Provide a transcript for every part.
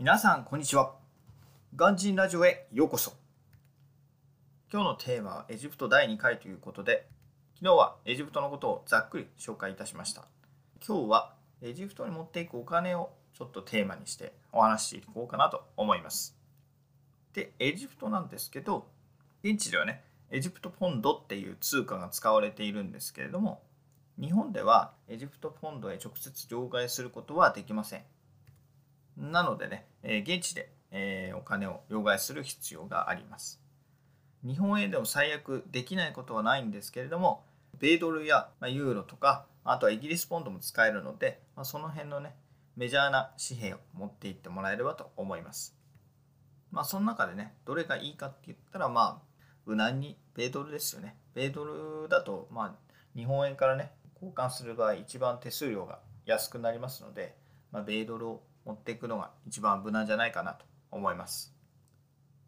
皆さんこんにちは。ガンジンラジオへようこそ。今日のテーマはエジプト第2回ということで昨日はエジプトのことをざっくり紹介いたしました。今日はエジプトに持っていくお金をちょっとテーマにしてお話していこうかなと思います。でエジプトなんですけど現地ではねエジプトポンドっていう通貨が使われているんですけれども日本ではエジプトポンドへ直接両替することはできません。なのでね、え現地で、えお金を両替する必要があります。日本円でも最悪できないことはないんですけれども米ドルやユーロとかあとはイギリスポンドも使えるので、まあ、その辺のねメジャーな紙幣を持っていってもらえればと思います。まあその中でねどれがいいかって言ったらまあ無難に米ドルですよね。米ドルだとまあ日本円からね交換する場合一番手数料が安くなりますので、まあ、米ドルを持っていくのが一番無難じゃないかなと思います。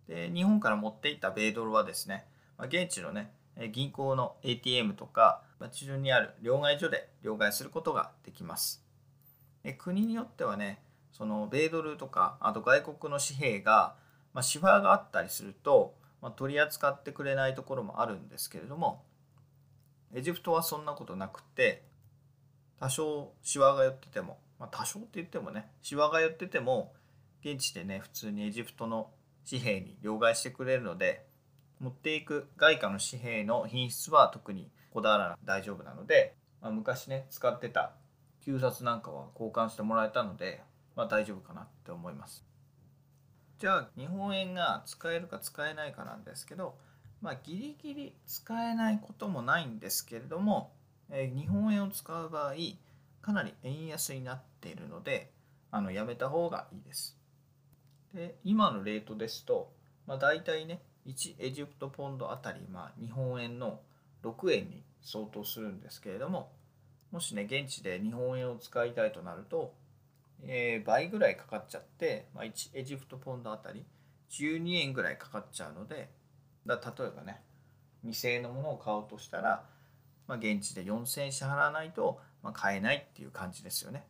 で日本から持っていった米ドルはですね、まあ、現地のね銀行の ATM とか街中にある両替所で両替することができます。で国によってはねその米ドルとかあと外国の紙幣が、まあ、シワがあったりすると、まあ、取り扱ってくれないところもあるんですけれどもエジプトはそんなことなくて多少シワが寄ってても、まあ、多少って言ってもねシワが寄ってても現地でね普通にエジプトの紙幣に両替してくれるので持っていく外貨の紙幣の品質は特にこだわらなくて大丈夫なので、まあ、昔ね使ってた旧札なんかは交換してもらえたので、まあ、大丈夫かなって思います。じゃあ日本円が使えるか使えないかなんですけどまあギリギリ使えないこともないんですけれども、え、日本円を使う場合かなり円安になっているのであのやめた方がいいです。で今のレートですと、まあ、大体ね1エジプトポンドあたり、まあ、日本円の6円に相当するんですけれどももしね現地で日本円を使いたいとなると、えー、倍ぐらいかかっちゃって、まあ、1エジプトポンドあたり12円ぐらいかかっちゃうのでだ例えばね2000円のものを買おうとしたら、まあ、現地で4000円支払わないと、まあ、買えないっていう感じですよね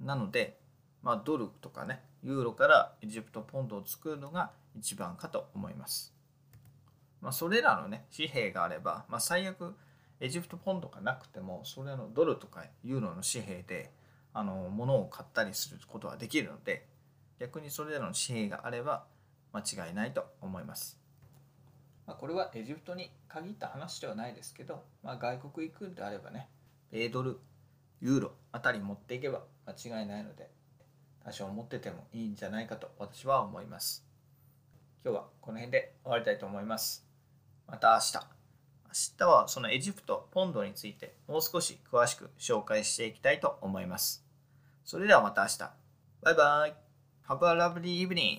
なので、まあ、ドルとかねユーロからエジプトポンドを作るのが一番かと思います、まあ、それらのね紙幣があれば、まあ、最悪エジプトポンドがなくてもそれらのドルとかユーロの紙幣であの物を買ったりすることはできるので逆にそれらの紙幣があれば間違いないと思います。まあ、これはエジプトに限った話ではないですけど、まあ、外国行くんであればね米ドルユーロあたり持っていけば間違いないので多少持っててもいいんじゃないかと私は思います今日はこの辺で終わりたいと思いますまた明日明日はそのエジプト、ポンドについてもう少し詳しく紹介していきたいと思います。それではまた明日。バイバイ。Have a lovely evening.